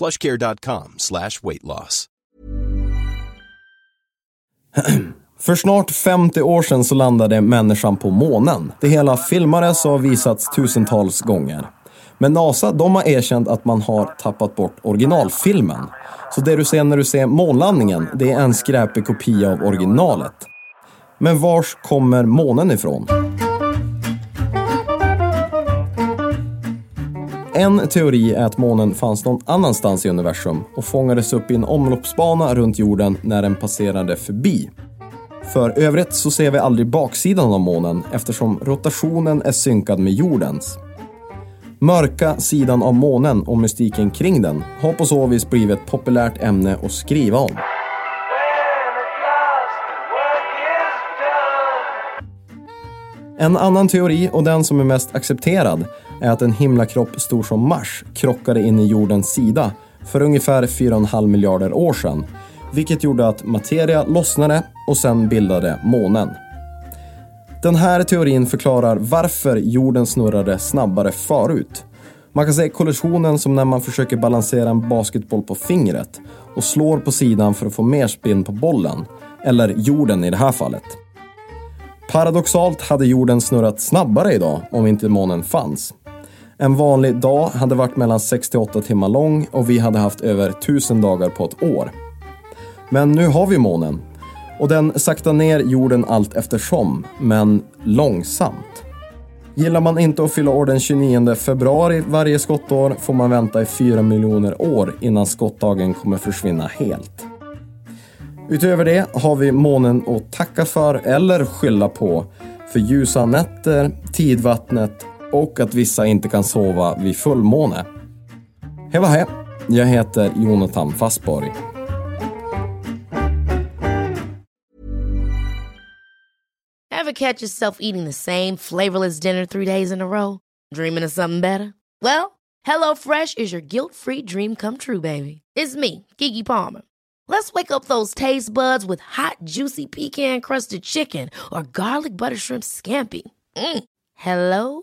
plushcare.com slash weight loss. För snart 50 år sedan så landade människan på månen. Det hela filmades och har visats tusentals gånger. Men NASA de har erkänt att man har tappat bort originalfilmen. Så det du ser när du ser månlandningen, det är en skräpig kopia av originalet. Men vars kommer månen ifrån? En teori är att månen fanns någon annanstans i universum och fångades upp i en omloppsbana runt jorden när den passerade förbi. För övrigt så ser vi aldrig baksidan av månen eftersom rotationen är synkad med jordens. Mörka sidan av månen och mystiken kring den har på så vis blivit ett populärt ämne att skriva om. En annan teori, och den som är mest accepterad, är att en himlakropp stor som Mars krockade in i jordens sida för ungefär 4,5 miljarder år sedan, vilket gjorde att materia lossnade och sen bildade månen. Den här teorin förklarar varför jorden snurrade snabbare förut. Man kan se kollisionen som när man försöker balansera en basketboll på fingret och slår på sidan för att få mer spinn på bollen, eller jorden i det här fallet. Paradoxalt hade jorden snurrat snabbare idag om inte månen fanns. En vanlig dag hade varit mellan 6-8 timmar lång och vi hade haft över 1000 dagar på ett år. Men nu har vi månen och den saktar ner jorden allt eftersom, men långsamt. Gillar man inte att fylla år den 29 februari varje skottår får man vänta i 4 miljoner år innan skottdagen kommer försvinna helt. Utöver det har vi månen att tacka för eller skylla på för ljusa nätter, tidvattnet och att vissa inte kan sova vid fullmåne. Hej vad hej! Jag heter Jonathan Fassborg. Have catch yourself eating the same flavorless dinner three days in a row? Dreaming of something better? Well, Hello Fresh is your guilt-free dream come true, baby. It's me, Gigi Palmer. Let's wake up those taste buds with hot, juicy pecan-crusted chicken or garlic butter shrimp scampi. Mm. Hello